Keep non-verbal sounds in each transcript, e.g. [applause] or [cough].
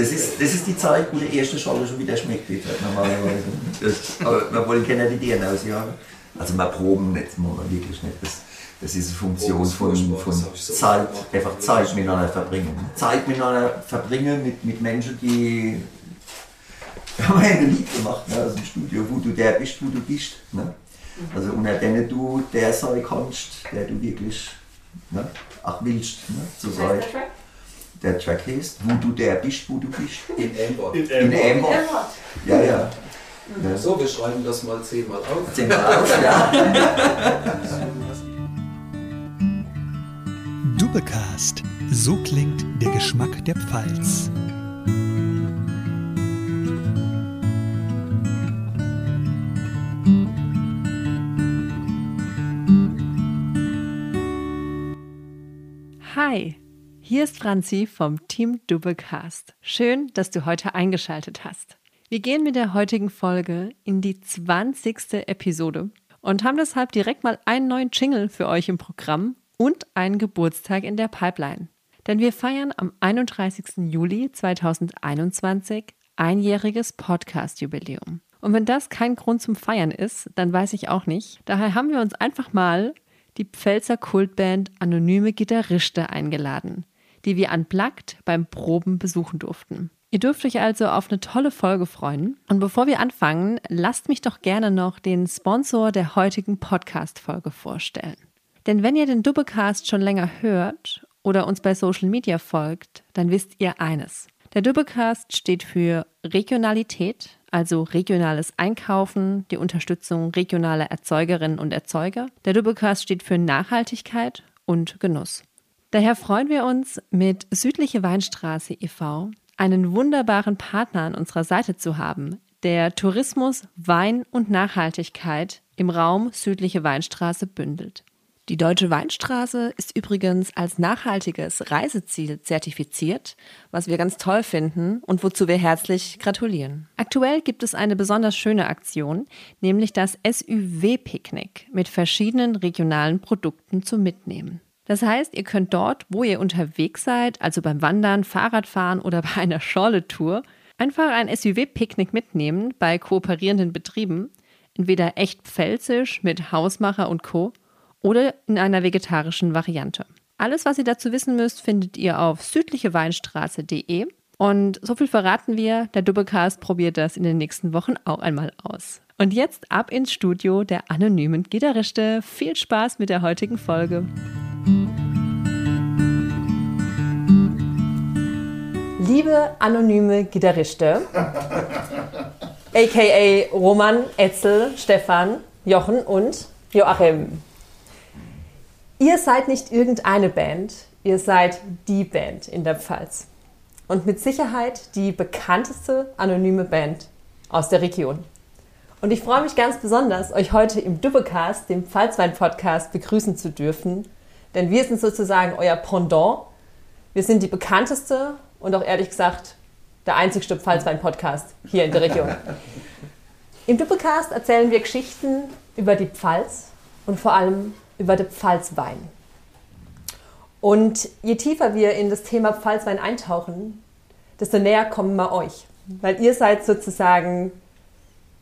Das ist, das ist die Zeit, wo der erste Schale schon wieder schmeckt, wird, normalerweise. Das, aber wir wollen keine Ideen ausjagen. Also wir proben nicht, wir wirklich nicht. Das, das ist eine Funktion von, von Zeit, einfach Zeit miteinander verbringen. Zeit miteinander verbringen mit, mit Menschen, die [laughs] haben wir ein Lied gemacht, ne, also im Studio, wo du der bist, wo du bist. Ne? Also unter denen du der sein kannst, der du wirklich ne, auch willst, ne, zu sein. Der Track heißt, wo du der bist, wo du bist. In Amber. In Amber. Ja, ja. ja. So, wir schreiben das mal zehnmal auf. Zehnmal auf, ja. Dubbecast. So klingt der Geschmack der Pfalz. Hi, hier ist Franzi vom Team Dubbecast. Schön, dass du heute eingeschaltet hast. Wir gehen mit der heutigen Folge in die 20. Episode und haben deshalb direkt mal einen neuen Jingle für euch im Programm und einen Geburtstag in der Pipeline. Denn wir feiern am 31. Juli 2021 einjähriges Podcast-Jubiläum. Und wenn das kein Grund zum Feiern ist, dann weiß ich auch nicht. Daher haben wir uns einfach mal die Pfälzer Kultband Anonyme Gitarriste eingeladen, die wir unplugged beim Proben besuchen durften. Ihr dürft euch also auf eine tolle Folge freuen. Und bevor wir anfangen, lasst mich doch gerne noch den Sponsor der heutigen Podcast-Folge vorstellen. Denn wenn ihr den Dubbecast schon länger hört oder uns bei Social Media folgt, dann wisst ihr eines. Der Dubbecast steht für Regionalität, also regionales Einkaufen, die Unterstützung regionaler Erzeugerinnen und Erzeuger. Der Dubbecast steht für Nachhaltigkeit und Genuss. Daher freuen wir uns, mit Südliche Weinstraße e.V. einen wunderbaren Partner an unserer Seite zu haben, der Tourismus, Wein und Nachhaltigkeit im Raum Südliche Weinstraße bündelt. Die Deutsche Weinstraße ist übrigens als nachhaltiges Reiseziel zertifiziert, was wir ganz toll finden und wozu wir herzlich gratulieren. Aktuell gibt es eine besonders schöne Aktion, nämlich das SUW-Picknick mit verschiedenen regionalen Produkten zum Mitnehmen. Das heißt, ihr könnt dort, wo ihr unterwegs seid, also beim Wandern, Fahrradfahren oder [laughs] bei einer Schorle-Tour, einfach ein SUW-Picknick mitnehmen bei kooperierenden Betrieben, entweder echt pfälzisch mit Hausmacher und Co oder in einer vegetarischen Variante. Alles, was ihr dazu wissen müsst, findet ihr auf südlicheweinstraße.de. Und so viel verraten wir, der Dubbecast probiert das in den nächsten Wochen auch einmal aus. Und jetzt ab ins Studio der anonymen Gitarriste. Viel Spaß mit der heutigen Folge. Liebe anonyme Gitarriste, aka Roman, Etzel, Stefan, Jochen und Joachim. Ihr seid nicht irgendeine Band, ihr seid die Band in der Pfalz. Und mit Sicherheit die bekannteste anonyme Band aus der Region. Und ich freue mich ganz besonders, euch heute im Dubbecast, dem Pfalzwein-Podcast, begrüßen zu dürfen. Denn wir sind sozusagen euer Pendant. Wir sind die bekannteste und auch ehrlich gesagt der einzigste Pfalzwein-Podcast hier in der Region. Im Dubbecast erzählen wir Geschichten über die Pfalz und vor allem über den Pfalzwein. Und je tiefer wir in das Thema Pfalzwein eintauchen, desto näher kommen wir euch, weil ihr seid sozusagen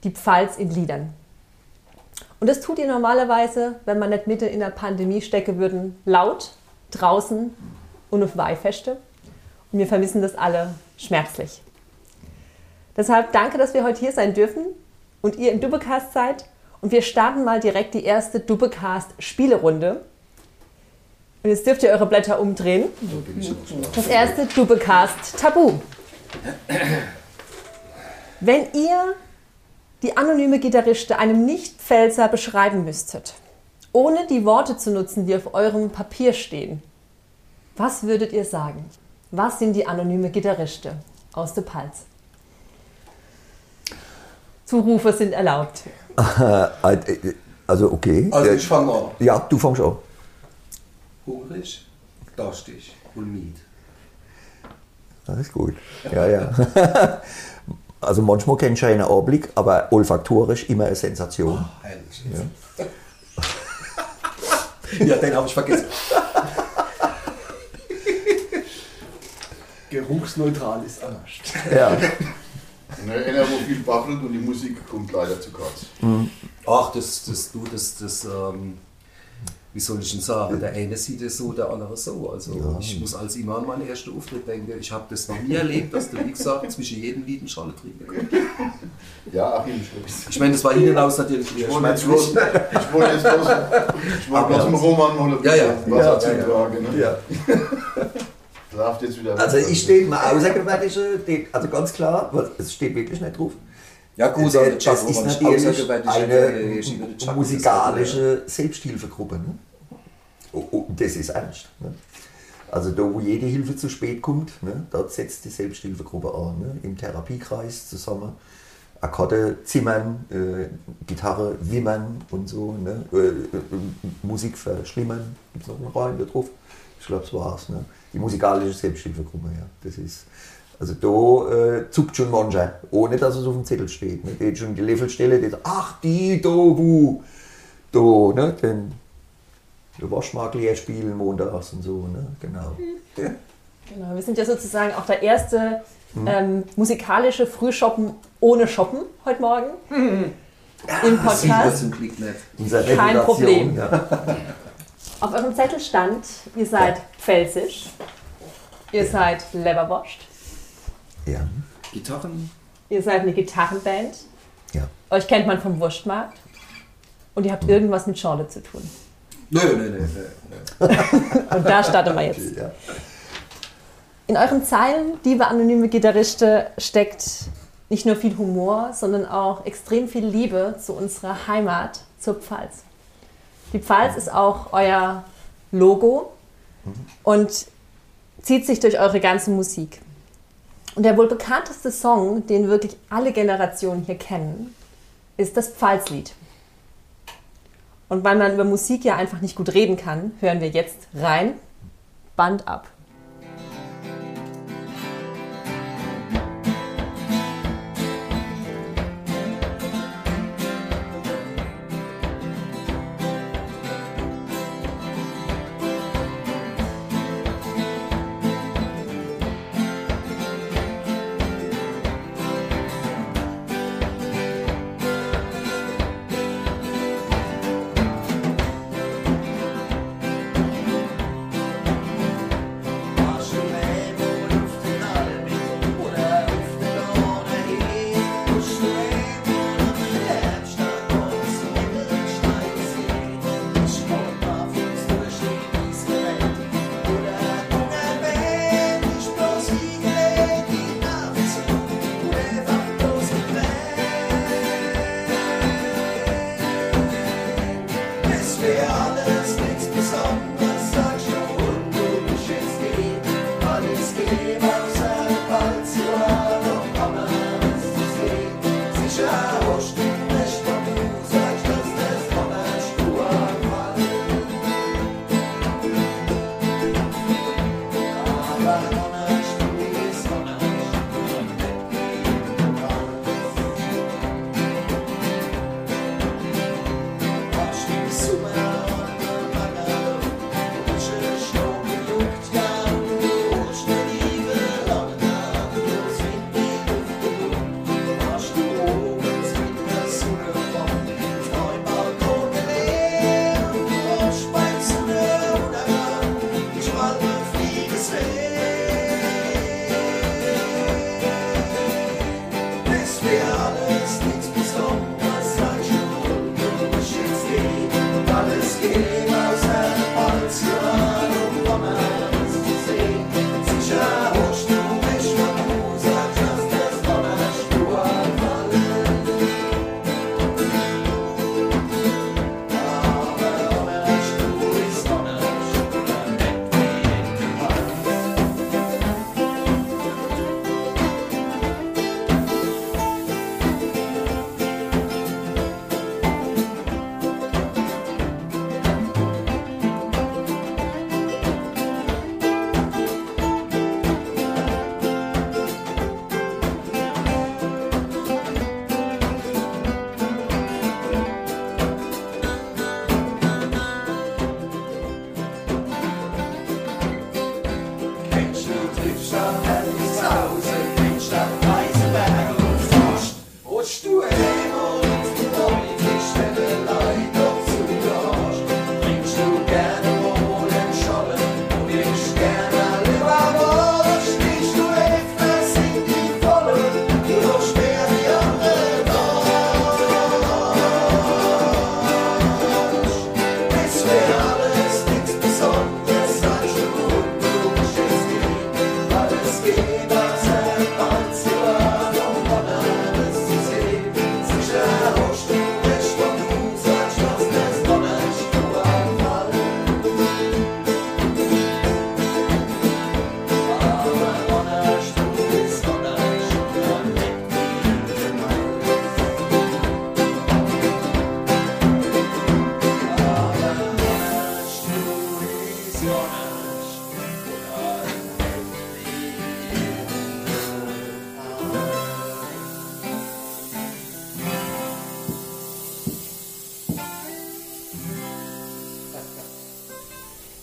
die Pfalz in Liedern. Und das tut ihr normalerweise, wenn man nicht mitten in der Pandemie stecken würden, laut, draußen und auf Weihfeste. Wir vermissen das alle schmerzlich. Deshalb danke, dass wir heute hier sein dürfen und ihr im Dubbecast seid und wir starten mal direkt die erste Dubbecast-Spielerunde. Und jetzt dürft ihr eure Blätter umdrehen. Das erste Dubbecast Tabu. Wenn ihr die anonyme Gitarriste einem Nicht-Pfälzer beschreiben müsstet, ohne die Worte zu nutzen, die auf eurem Papier stehen, was würdet ihr sagen? Was sind die anonyme Gitarriste aus der Palz? Zurufe sind erlaubt. also okay. Also ich fange an. Ja, du fängst an. Hungrig, durstig und mied. Das ist gut. Ja, ja. [laughs] Also manchmal kennst du einen Anblick, aber olfaktorisch immer eine Sensation. Oh, herrlich. Ja, [laughs] ja den habe ich vergessen. [laughs] geruchsneutral ist anders. Ja. Ne, einer, wo viel babbelt und die Musik kommt leider zu kurz. Ach, das, das, du, das, das, ähm, wie soll ich denn sagen, der eine sieht es so, der andere so. Also ich muss als immer an meinen ersten Auftritt denken. Ich habe das noch nie erlebt, dass du, wie gesagt, zwischen jedem Lied eine Schale trinken kannst. Ja, Achim, ich Ich meine, das war hinten raus natürlich Ich wollte jetzt bloß, ich wollte jetzt bloß, ich wollte bloß dem Roman noch ein Ja, ja. bisschen Wasser Ja, zutragen. Ne? ja. [laughs] Darf jetzt wieder Also ich stehe mal außergewöhnliche, die- also ganz klar, weil es steht wirklich nicht drauf. Ja, gut, Das aber ist natürlich außergewöhnlich eine Chuck musikalische Selbsthilfegruppe. Ne? Oh, oh, das ist ernst. Ne? Also da, wo jede Hilfe zu spät kommt, ne, dort setzt die Selbsthilfegruppe an. Ne? Im Therapiekreis zusammen. Akkorde zimmern, äh, Gitarre wimmern und so. Ne? Äh, äh, Musik verschlimmern. Gibt es noch einen Reim da drauf? Ich glaube, das war's. Ne? Die musikalische Selbsthilfegruppe, ja. Das ist, also da äh, zuckt schon mancher, ohne dass es auf dem Zettel steht. Ne? Geht schon die Levelstelle, die sagt, ach die, da, wo, da, ne? Den, der Waschmarkt leer spielen montags und so, ne? Genau. Genau, wir sind ja sozusagen auch der erste ähm, musikalische Frühshoppen ohne Shoppen heute Morgen im Sieht man Podcast. Unser Kein Problem. Ja. Auf eurem Zettel stand, ihr seid pfälzisch, ihr seid leberwascht, Ja. Gitarren? ihr seid eine Gitarrenband, ja. euch kennt man vom Wurstmarkt und ihr habt irgendwas mit Schorle zu tun. Nö, nö, nö, nö. [laughs] Und da starten wir jetzt. ja. In euren Zeilen, liebe anonyme Gitarriste, steckt nicht nur viel Humor, sondern auch extrem viel Liebe zu unserer Heimat, zur Pfalz. Die Pfalz ist auch euer Logo und zieht sich durch eure ganze Musik. Und der wohl bekannteste Song, den wirklich alle Generationen hier kennen, ist das Pfalzlied. Und weil man über Musik ja einfach nicht gut reden kann, hören wir jetzt rein, Band ab.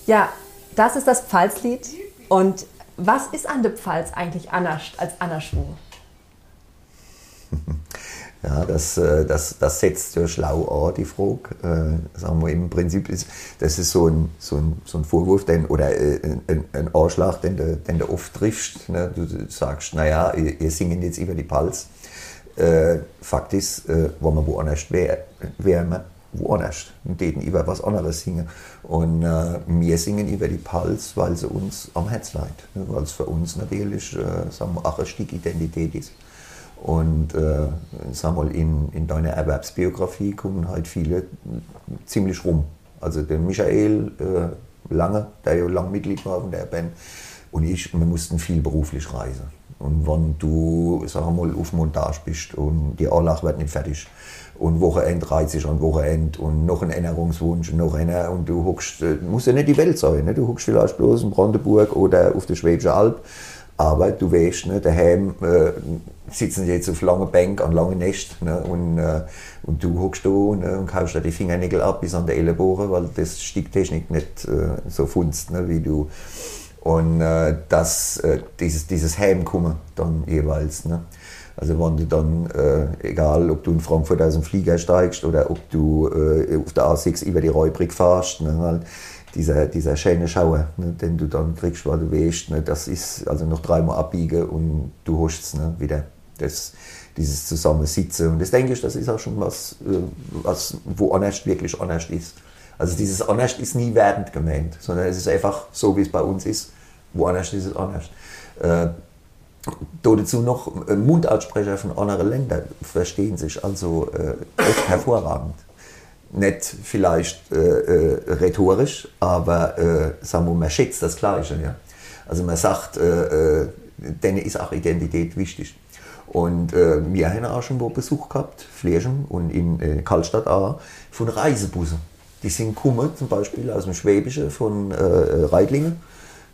Ja, das ist das Pfalzlied. Und was ist an der Pfalz eigentlich anders als anderswo? [laughs] Ja, das, äh, das, das setzt ja schlau an, die Frage. Äh, sagen wir, Im Prinzip ist das ist so ein, so ein, so ein Vorwurf den, oder äh, ein, ein Anschlag, den du, den du oft triffst. Ne? Du sagst, naja, ihr, singen jetzt über die Pals. Äh, Fakt ist, äh, wenn man woanders wäre, wäre man woanders und denen über was anderes singen. Und äh, wir singen über die Pals, weil sie uns am Herz leid, ne? weil es für uns natürlich äh, sagen wir, auch ein Stück Identität ist. Und äh, sag mal, in, in deiner Erwerbsbiografie kommen halt viele ziemlich rum. Also der Michael äh, Lange, der ja lang Mitglied war von der Band, und ich, wir mussten viel beruflich reisen. Und wenn du, sag mal, auf Montage bist und die Anlage wird nicht fertig und Wochenend reizt sich an Wochenend und noch ein Änderungswunsch und noch einer und du huckst, äh, muss ja nicht die Welt sein, ne? du huckst vielleicht bloß in Brandenburg oder auf der Schwäbische Alb, aber du weißt, ne, daheim äh, sitzen jetzt auf langen Bank an langen Nest ne, und, äh, und du hockst da ne, und kaufst dir die Fingernägel ab bis an die Ellenbogen, weil das Sticktechnik nicht äh, so funzt, ne, wie du. Und äh, das, äh, dieses, dieses Heimkommen dann jeweils. Ne. Also wenn du dann, äh, egal ob du in Frankfurt aus dem Flieger steigst oder ob du äh, auf der A6 über die Räubrig fahrst, ne, halt, dieser, dieser schöne Schauer, ne, den du dann kriegst, weil du weißt, ne, das ist also noch dreimal abbiegen und du hast es ne, wieder. Das, dieses Zusammensitzen. Und das denke ich, das ist auch schon was, äh, was wo anders wirklich anders ist. Also dieses anders ist nie werdend gemeint, sondern es ist einfach so, wie es bei uns ist. Woanders ist es anders. Äh, dazu noch äh, Mundartsprecher von anderen Ländern verstehen sich also äh, echt hervorragend. Nicht vielleicht äh, äh, rhetorisch, aber äh, sagen wir, man schätzt das Gleiche. Ja? Also man sagt, denen ist auch Identität wichtig. Und äh, wir haben auch schon Besuch gehabt, Flächen und in äh, Karlstadt auch, von Reisebussen. Die sind gekommen, zum Beispiel aus dem Schwäbischen, von äh, Reitlingen,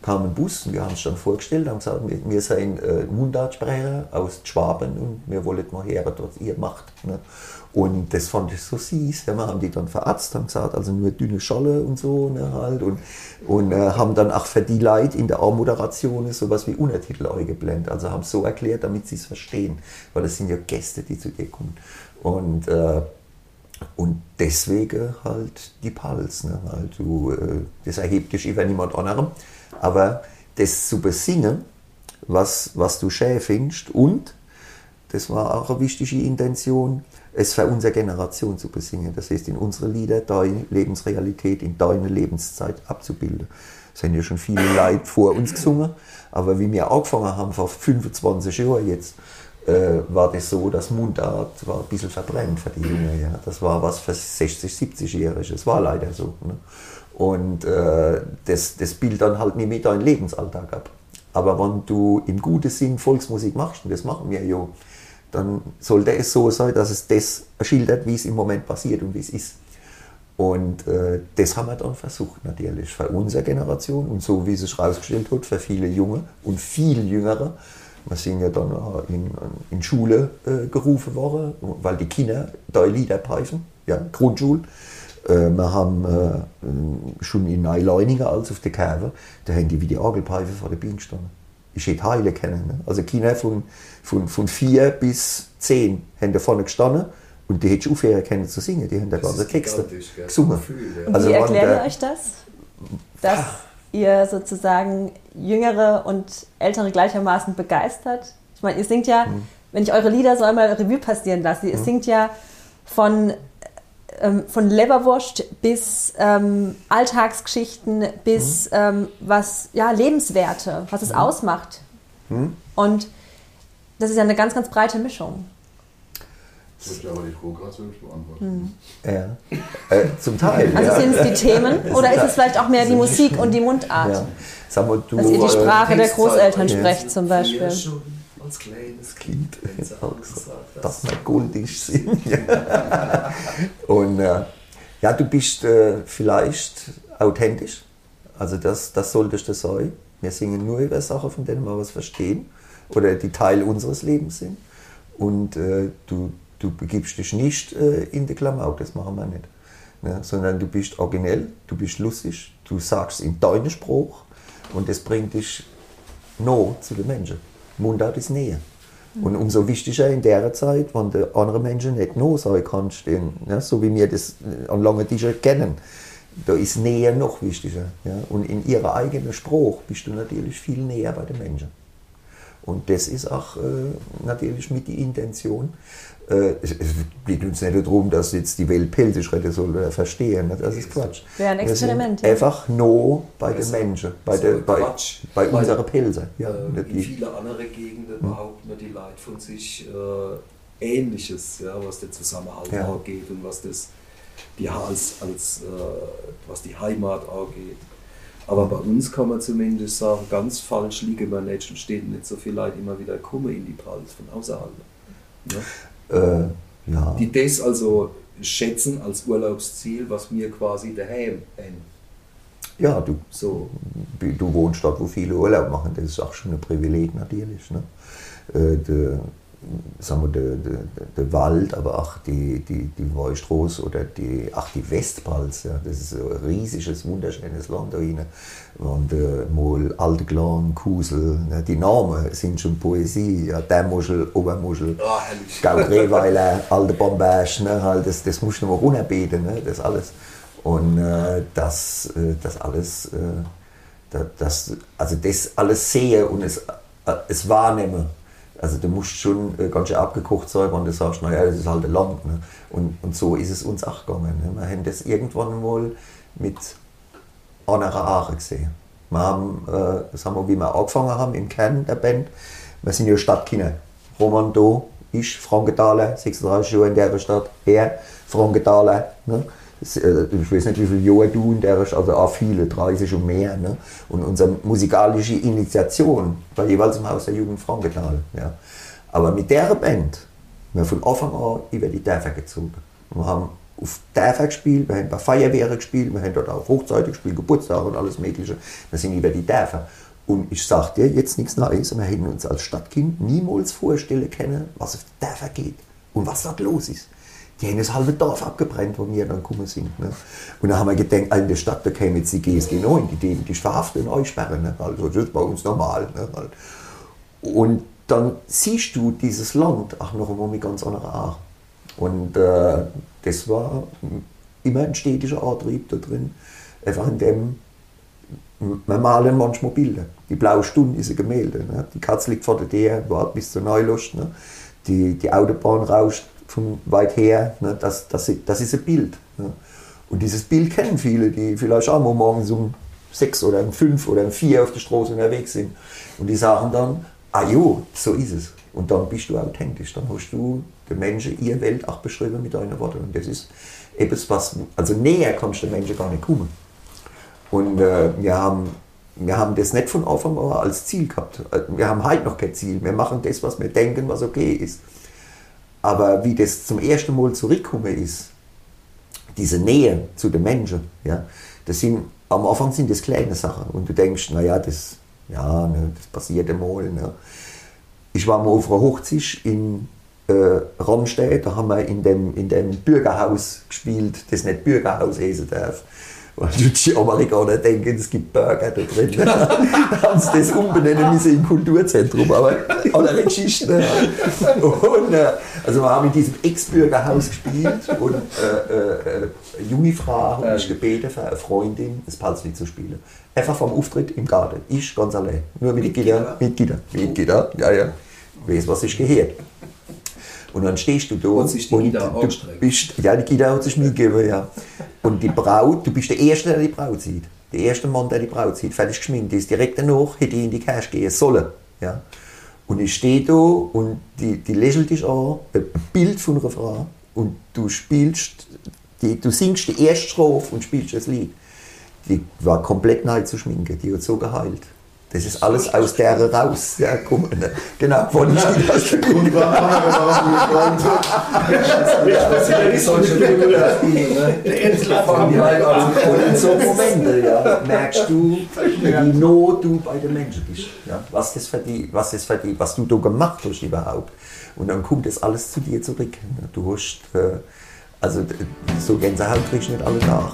kam ein Bus und wir haben es dann vorgestellt, haben gesagt, wir, wir sind äh, Mundartsprecher aus Schwaben und wir wollen mal hören, was ihr macht. Ne? Und das fand ich so süß. Ja, wir haben die dann verarztet, haben gesagt, also nur dünne Scholle und so. Ne, halt. Und, und äh, haben dann auch für die Leute in der A-Moderation sowas wie Untertitel eingeblendet. Also haben es so erklärt, damit sie es verstehen. Weil das sind ja Gäste, die zu dir kommen. Und, äh, und deswegen halt die Pals. Ne, halt. Du, äh, das erhebt dich über niemand anderem. Aber das zu besingen, was, was du schön findest und, das war auch eine wichtige Intention, es für unsere Generation zu besingen. Das heißt, in unsere Lieder deine Lebensrealität in deiner Lebenszeit abzubilden. Es haben ja schon viele Leute vor uns gesungen, aber wie wir angefangen haben, vor 25 Jahren jetzt, äh, war das so, dass Mundart war ein bisschen verbrennt für die Jünger. Ja. Das war was für 60, 70-Jährige. Es war leider so. Ne? Und äh, das, das bildet dann halt nicht mit deinem Lebensalltag ab. Aber wenn du im guten Sinn Volksmusik machst, und das machen wir ja, dann sollte es so sein, dass es das schildert, wie es im Moment passiert und wie es ist. Und äh, das haben wir dann versucht natürlich für unsere Generation und so wie es sich herausgestellt hat, für viele Junge und viel Jüngere. Wir sind ja dann in, in Schule äh, gerufen worden, weil die Kinder da Lieder pfeifen, ja, Grundschule. Äh, wir haben äh, schon in Neuleuninger als auf der Kerve, da haben die wie die Orgelpfeife vor der Biene gestanden ich hätte Heile kennen. Ne? Also Kinder von, von, von vier bis zehn haben da vorne gestanden und die hätte ich aufhören können zu singen. Die haben da ganze Texte gesungen. Gefühl, ja. also Wie erklärt ihr euch das? Dass ach. ihr sozusagen Jüngere und Ältere gleichermaßen begeistert? Ich meine, ihr singt ja, hm. wenn ich eure Lieder so einmal Revue passieren lasse, ihr hm. singt ja von ähm, von Leberwurst bis ähm, Alltagsgeschichten bis mhm. ähm, was ja Lebenswerte, was es mhm. ausmacht. Mhm. Und das ist ja eine ganz, ganz breite Mischung. Ich würde aber die Frage beantworten. Hm. Ja. Äh, zum Teil. Also ja. sind es die Themen [laughs] oder ist es vielleicht auch mehr die Musik und die Mundart? Ja. Sag mal, du, Dass ihr die Sprache der Großeltern sprecht zum Beispiel als kleines Kind, wenn sie auch gesagt, dass wir goldisch sind. [laughs] und äh, ja, du bist äh, vielleicht authentisch. Also das, das solltest du sein. Wir singen nur über Sachen, von denen wir was verstehen oder die Teil unseres Lebens sind. Und äh, du, du begibst dich nicht äh, in die Klamauk, das machen wir nicht. Ne? Sondern du bist originell, du bist lustig, du sagst in deinem Spruch und das bringt dich nah zu den Menschen. Mundart ist Nähe. Und umso wichtiger in der Zeit, wenn du andere Menschen nicht nah sein kannst, den, ja, so wie wir das an langen Tischen kennen, da ist Nähe noch wichtiger. Ja? Und in ihrer eigenen Spruch bist du natürlich viel näher bei den Menschen. Und das ist auch äh, natürlich mit die Intention. Äh, es, geht uns nicht darum, dass jetzt die Welt Pelze retten soll oder verstehen. ne? Das ist Quatsch. Wäre ein Experiment, ja. Einfach no bei den Menschen, bei, der, bei, Quatsch. bei unseren Pilze. Ja, äh, in wirklich. viele andere Gegenden behaupten ja die Leute von sich äh, Ähnliches, ja, was der Zusammenhalt Ja. angeht und was das die als, als äh, was die Heimat angeht. Aber bei uns kann man zumindest sagen, ganz falsch liegen wir nicht und stehen nicht so viele Leute immer wieder kommen in die Pralls von außerhalb. Ja? Äh, ja. Die das also schätzen als Urlaubsziel, was wir quasi daheim haben. ja, du, So. du wohnst dort, wo viele Urlaub machen. Das ist auch schon ein Privileg natürlich. Ne? Äh, de, sagen wir, der de, de, de Wald, aber auch die, die, die Wallstraße oder die, ach, die Westpals. Ja, das ist ein riesiges, wunderschönes Land da hinten. Und äh, mal Alteglan, Kusel, ne? die Namen sind schon Poesie. Ja, Dämmuschel, Obermuschel. Ah, herrlich. Gaugreweiler, [laughs] alte Bombage, ne, halt, das, das musst du mal runterbeten, ne, das alles. Und äh, das, äh, das alles, äh, da- das, also das alles sehe und es, äh, es wahrnehme. Also du musst schon äh, ganz schön abgekocht sein, wenn du sagst, naja, das ist halt ein Land. Ne? Und, und so ist es uns auch gegangen. Ne? Wir haben das irgendwann mal mit anderer Aachen gesehen. Wir haben, äh, das haben wir, wie wir angefangen haben im Kern der Band, wir sind ja Stadtkinder. Roman da, ich, Frankenthaler, 36 Jahre in der Stadt, er, Frankenthaler. Ne? Äh, ich weiß nicht, wie viele Jahre du in der Stadt, also auch viele, 30 und mehr. Ne? Und unsere musikalische Initiation war jeweils im Haus der Jugend Frankenthal. Ja? Aber mit der Band, wir haben von Anfang an über die Dörfer gezogen. Wir haben auf Dörfer gespielt, wir haben bei Feuerwehren gespielt, wir haben dort auch Hochzeiten gespielt, Geburtstage und alles Mögliche. Wir sind über die Dörfer. Und ich sage dir jetzt nichts Neues, wir hätten uns als Stadtkind niemals vorstellen können, was auf die Dörfer geht und was dort los ist. Die haben das halbe Dorf abgebrannt, wo wir dann gekommen sind. Ne? Und da haben wir gedacht, in der Stadt, da käme jetzt die GSG 9, die dürfen dich verhaften und einsperren. Ne? Also das ist bei uns normal. Ne? Und dann siehst du dieses Land auch noch einmal mit ganz anderer Art. Und äh, das war immer ein stetiger Antrieb da drin. Einfach in dem, wir malen manchmal Bilder. Die blaue Stunde ist ein Gemälde. Ne? Die Katze liegt vor der Tür, wartet bis zur Neulust. Ne? Die, die Autobahn rauscht von weit her. Ne? Das, das, das ist ein Bild. Ne? Und dieses Bild kennen viele, die vielleicht auch mal morgens um sechs oder um fünf oder um vier auf der Straße unterwegs sind. Und die sagen dann, ah jo, so ist es. Und dann bist du authentisch. Dann hast du den Menschen ihre Welt auch beschrieben mit deinen Worten. Und das ist etwas, was, also näher kannst du den Menschen gar nicht kommen. Und äh, wir, haben, wir haben das nicht von Anfang an als Ziel gehabt. Wir haben heute noch kein Ziel. Wir machen das, was wir denken, was okay ist. Aber wie das zum ersten Mal zurückgekommen ist, diese Nähe zu den Menschen, ja, das sind, am Anfang sind das kleine Sachen. Und du denkst, naja, das, ja, ne, das passiert einmal. Ne. Ich war mal auf einer Hochzeit in äh, Ramstedt, da haben wir in dem, in dem Bürgerhaus gespielt, das nicht Bürgerhaus heißen darf. Weil die Amerikaner denken, es gibt Burger da drin. [laughs] haben sie das umbenennen müssen in Kulturzentrum, aber andere Geschichten. [laughs] Und, äh, also wir haben in diesem Ex-Bürgerhaus gespielt und äh, äh, junge Frau hat mich gebeten, für eine Freundin das Palzlied zu spielen. Einfach vom Auftritt im Garten. Ich ganz allein. Nur mit, Mit Gitter. Mit Gitter. Mit Gitter, ja, ja. Weiß, was ich gehört. Und dann stehst du da Und die Gitter du bist, ja, die Gitter hat sich mitgegeben, ja. Und die Braut, du bist der Erste, der die Braut sieht. Der erste Mann, der die Braut sieht, fertig geschminkt ist. Direkt danach hätte ich in die Cash gehen sollen. Ja. Und ich stehe da und die, die lächelt dich an, ein Bild von einer Frau. Und du spielst, die, du singst die erste Strophe und spielst das Lied. Die war komplett neu zu schminken, die hat so geheilt. Das ist alles aus der raus. Ja, komm, ne? genau, von ich die aus der Und dann haben wir Und in so Momenten ja, merkst du, wie not du bei den Menschen bist. Ja, was, das für die, was, das für die, was du da gemacht hast überhaupt. Und dann kommt das alles zu dir zurück. Du hast, äh, also so Gänsehaut kriegst du nicht alle Tag.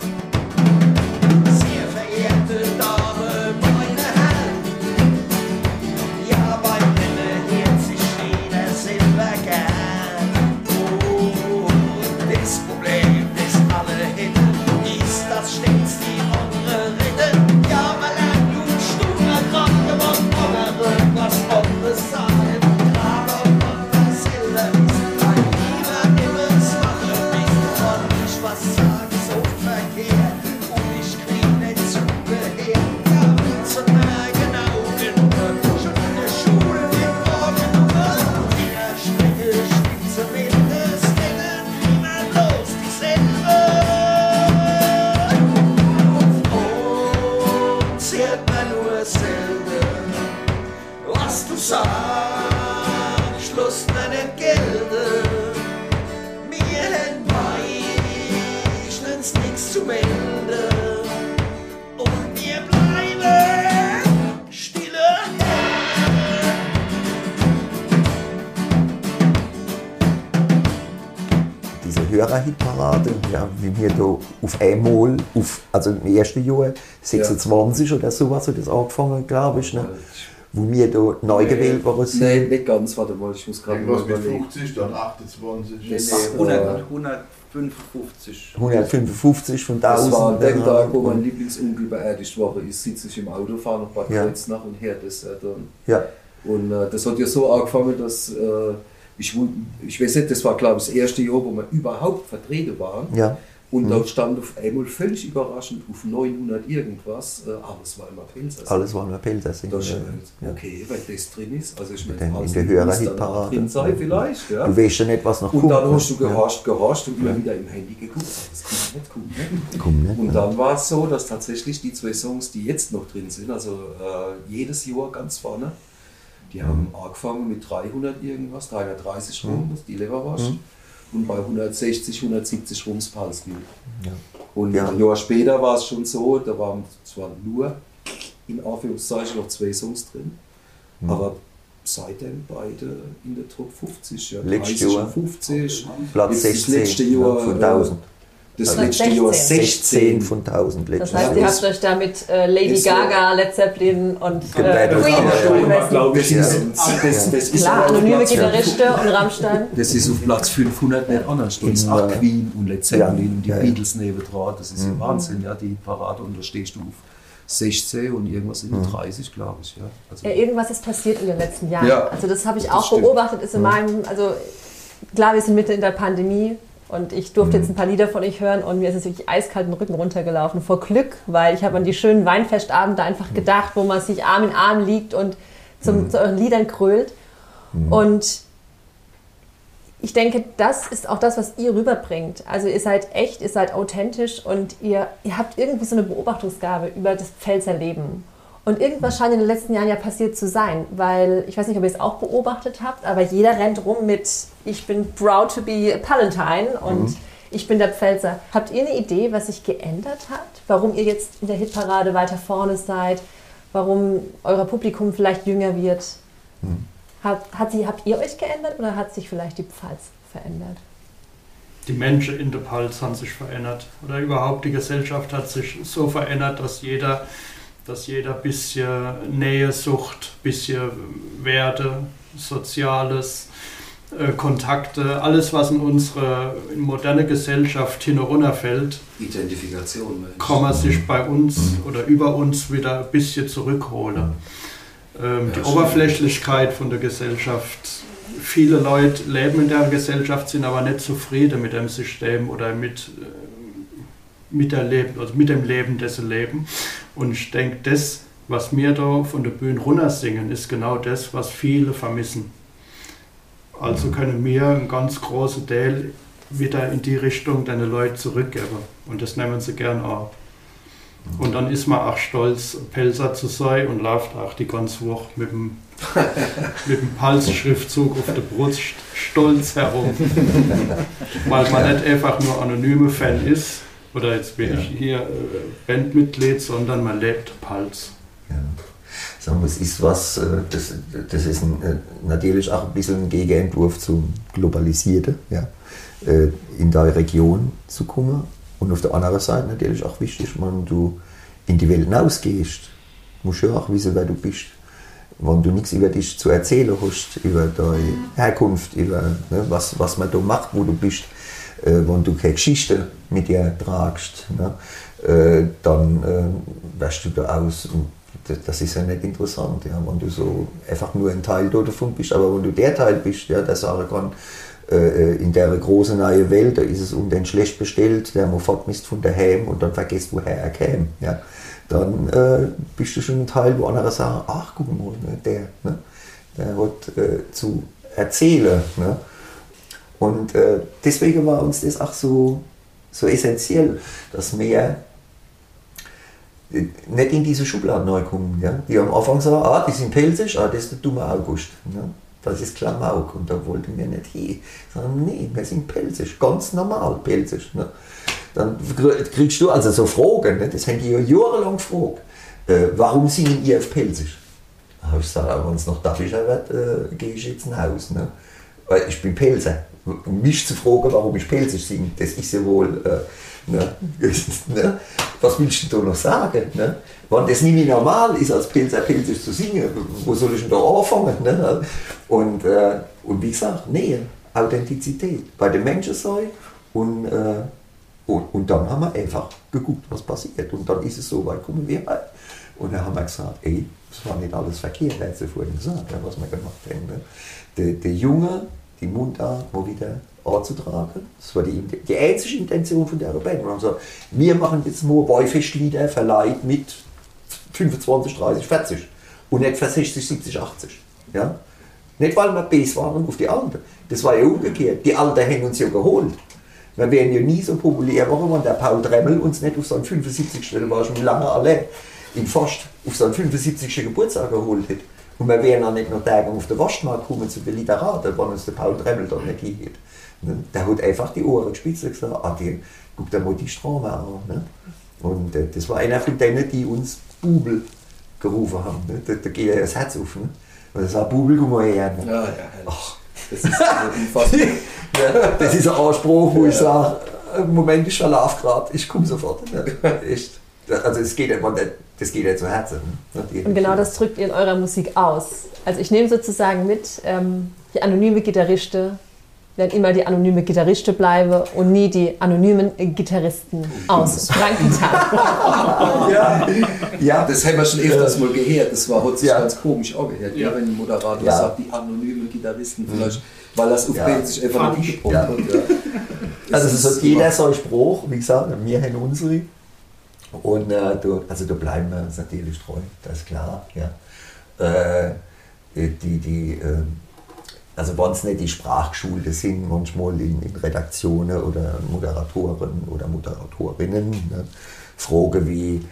Mir nicht gelten. Wir haben meistens nichts zu melden. Und wir bleiben stille Hände. diese Hörerhitparade, ja, wie wir da auf einmal, auf, also im ersten Jahr, 26 oder sowas, hat das angefangen, glaube ich, ne? Wo wir da neu gewählt worden sind. Nee, nicht ganz, warte mal, ich muss gerade mal Irgendwas mit überlegen. 50, dann 28. Nee, nee, 100, 155. 155 von Das 1000. war der. Tag, wo mein Lieblingsonkel beerdigt war. Ich sitze ich im Auto, fahre nach Bad Ja. Kreuznach und höre das äh, dann. Ja, Und äh, das hat ja so angefangen, dass äh, ich, ich weiß nicht, das war glaube ich das erste Jahr, wo wir überhaupt vertreten waren. ja. Und Mhm. da stand auf einmal völlig überraschend auf 900 irgendwas, äh, alles war immer Pilz. Also Alles Pelzer sind. das ja. Okay, weil das drin ist. Also ich meine, in der Hörerhitparade. auch drin sein vielleicht. Ja. Du weißt ja nicht, was noch Und dann ne? hast du Ja. gehorcht, gehorcht und immer wieder im Handy geguckt. Das kann nicht gut, ne? Komm, ne? Und dann war es so, dass tatsächlich die zwei Songs, die jetzt noch drin sind, also äh, jedes Jahr ganz vorne, die haben angefangen mit 300 irgendwas, 330 rum, das die Leberwasch, und bei 160, 170 rum das Palsbild. Ja. Und Ja. ein Jahr später war es schon so, da waren zwar nur in Anführungszeichen noch zwei Songs drin, aber seitdem beide in der Top 50, ja, Letztes 30 Jahr. und 50. Platz Jetzt das 16 letzte Jahr, ja, von äh, 1000. Das Also letzte Jahr 16. 16 von 1000 Das letztes heißt, ihr habt euch da mit äh, Lady Ist. Gaga, Led Zeppelin und äh. Queen glaube ich, Ja. das, das, das ist Klar, anonyme Platz Gitarriste und Rammstein. Das ist auf Platz 500 nicht anders. Da ist Ja. auch Queen und Led Zeppelin und die Ja, ja. Beatles neben dran. Das ist ja Wahnsinn, ja, die Parade. Und da stehst du auf 16 und irgendwas in den 30, glaube ich. Ja. Also, Ja, irgendwas ist passiert in den letzten Jahren. Ja, also das habe ich das auch stimmt. beobachtet, ist in meinem, also klar, wir sind mitten in der Pandemie und ich durfte Mhm. jetzt ein paar Lieder von euch hören und mir ist es wirklich eiskalt den Rücken runtergelaufen vor Glück, weil ich habe an die schönen Weinfestabende Mhm. einfach gedacht, wo man sich Arm in Arm liegt und zum, Mhm. zu euren Liedern krölt. Und ich denke, das ist auch das, was ihr rüberbringt. Also ihr seid echt, ihr seid authentisch und ihr, ihr habt irgendwie so eine Beobachtungsgabe über das Pfälzer Leben. Und irgendwas scheint in den letzten Jahren ja passiert zu sein, weil ich weiß nicht, ob ihr es auch beobachtet habt, aber jeder rennt rum mit ich bin proud to be Palantine und ich bin der Pfälzer. Habt ihr eine Idee, was sich geändert hat? Warum ihr jetzt in der Hitparade weiter vorne seid? Warum euer Publikum vielleicht jünger wird? Hat, hat sie, habt ihr euch geändert oder hat sich vielleicht die Pfalz verändert? die Menschen in der Pfalz haben sich verändert. Oder überhaupt die Gesellschaft hat sich so verändert, dass jeder, dass jeder ein bisschen Nähe sucht, ein bisschen Werte, Soziales, äh, Kontakte, alles, was in unsere in moderne Gesellschaft hin und runter fällt, Identifikation. Mensch. kann man sich bei uns oder über uns wieder ein bisschen zurückholen. Ähm, die Ja, stimmt. Oberflächlichkeit von der Gesellschaft. Viele Leute leben in der Gesellschaft, sind aber nicht zufrieden mit dem System oder mit, äh, mit, der Leben, also mit dem Leben, das sie leben. Und ich denke, das, was wir da von der Bühne runter singen, ist genau das, was viele vermissen. Also können wir einen ganz großen Teil wieder in die Richtung deine Leute zurückgeben. Und das nehmen sie gern an. Und dann ist man auch stolz, Pelzer zu sein und läuft auch die ganze Woche mit dem, [laughs] mit dem Palzschriftzug auf der Brust stolz herum. [laughs] Weil man nicht einfach nur anonyme Fan ist, oder jetzt bin ich hier äh, Bandmitglied, sondern man lebt Pals. Ja. Sagen wir, es ist was, äh, das, das ist ein, äh, natürlich auch ein bisschen ein Gegenentwurf zum Globalisierten, ja. In der Region zu kommen. Und auf der anderen Seite natürlich auch wichtig, wenn du in die Welt hinausgehst, musst du ja auch wissen, wer du bist. Wenn du nichts über dich zu erzählen hast, über deine Herkunft, über ne, was, was man da macht, wo du bist, wenn du keine Geschichte mit dir tragst, ne, äh, dann äh, wärst du da aus. Und das, ist ja nicht interessant, ja, wenn du so einfach nur ein Teil davon bist. Aber wenn du der Teil bist, ja, der sagen kann, äh, in der großen neuen Welt, da ist es um den schlecht bestellt, der man fortmisst von daheim und dann vergisst, woher er käme. Ja. Dann äh, bist du schon ein Teil, wo andere sagen, ach guck mal, ne, der, ne, der hat äh, zu erzählen. Ne. Und äh, deswegen war uns das auch so, so essentiell, dass wir äh, nicht in diese Schublade neu kommen. Ja? Die am Anfang sagen, ah, die sind pelzig, ah, das ist der dumme August. Ne? das ist Klamauk und da wollten wir nicht hin. Sagen, nee, wir sind pelzig, ganz normal pelzig. Ne? Dann kriegst du also so Fragen, ne? das haben die ja jahrelang gefragt. Äh, warum singen ihr auf pelzig? Da habe ich gesagt, wenn es noch dafischer wird, äh, gehe ich jetzt nach Haus. Ne? Weil ich bin Pelzer. Um mich zu fragen, warum ich pelzig singe, das ist ja wohl... Äh, Ne? [laughs] ne? Was willst du da noch sagen? Ne? Wenn das nicht mehr normal ist, als Pilzer pilzig zu singen, wo soll ich denn da anfangen? Ne? Und, äh, und wie gesagt, Nähe, Authentizität bei den Menschen sein und, äh, und, und dann haben wir einfach geguckt, was passiert. Und dann ist es so weit kommen wir rein. Und dann haben wir gesagt, ey, das war nicht alles verkehrt, hat sie vorhin gesagt, was wir gemacht haben. Ne? Der, der Junge, die Mundart mal wieder anzutragen. Das war die, die einzige Intention von der Band. Wir haben gesagt, wir machen jetzt nur Wahlfestlieder verleiht mit 25, 30, 40 und nicht für 60, 70, 80. Ja? Nicht, weil wir besser waren auf die Alten. Das war ja umgekehrt. Die Alten haben uns ja geholt. Wir wären ja nie so populär geworden, wenn der Paul Dremmel uns nicht auf seinen 75. Da war schon lange allein in Forst auf seinen 75. Geburtstag geholt hätte. Und wir wären auch nicht noch Tage auf den Waschmarkt gekommen zu den Literaten, wenn uns der Paul Dremmel dort nicht hingeht. Der hat einfach die Ohren gespitzt und gesagt, ah, die, guck dir mal die Strahme an. Ne? Und äh, das war einer von denen, die uns Bubel gerufen haben. Ne? Da, da geht ja das Herz auf. Ne? Und er sagt, Bubel, komm mal her. Ne? Ja, ja, Ach. Das ist [laughs] ja, Das ist ein Anspruch, wo ja. ich sage, Moment, ich schlafe gerade, ich komme sofort. Ne? [laughs] Echt. Also es geht einfach nicht, das geht ja zu Herzen. Ne? Und genau das drückt ihr in eurer Musik aus. Also ich nehme sozusagen mit, ähm, die anonyme Gitarriste werden immer die anonyme Gitarriste bleiben und nie die anonymen Gitarristen aus Frankenthal. [laughs] ja. ja, das haben wir schon öfters mal gehört. Das war heute ja. ganz komisch auch gehört. Ja. wenn ein Moderator ja. sagt, die anonymen Gitarristen, mhm. vielleicht, weil das auf ja. sich einfach nicht gebraucht hat. Ja. Also es hat jeder so einen Spruch, wie gesagt, wir haben unsere. Und äh, da, also da bleiben wir natürlich treu, das ist klar. Ja. Äh, die, die, äh, also wenn es nicht die Sprachschule sind, manchmal in, in Redaktionen oder Moderatoren oder Moderatorinnen, ne, Frage wie,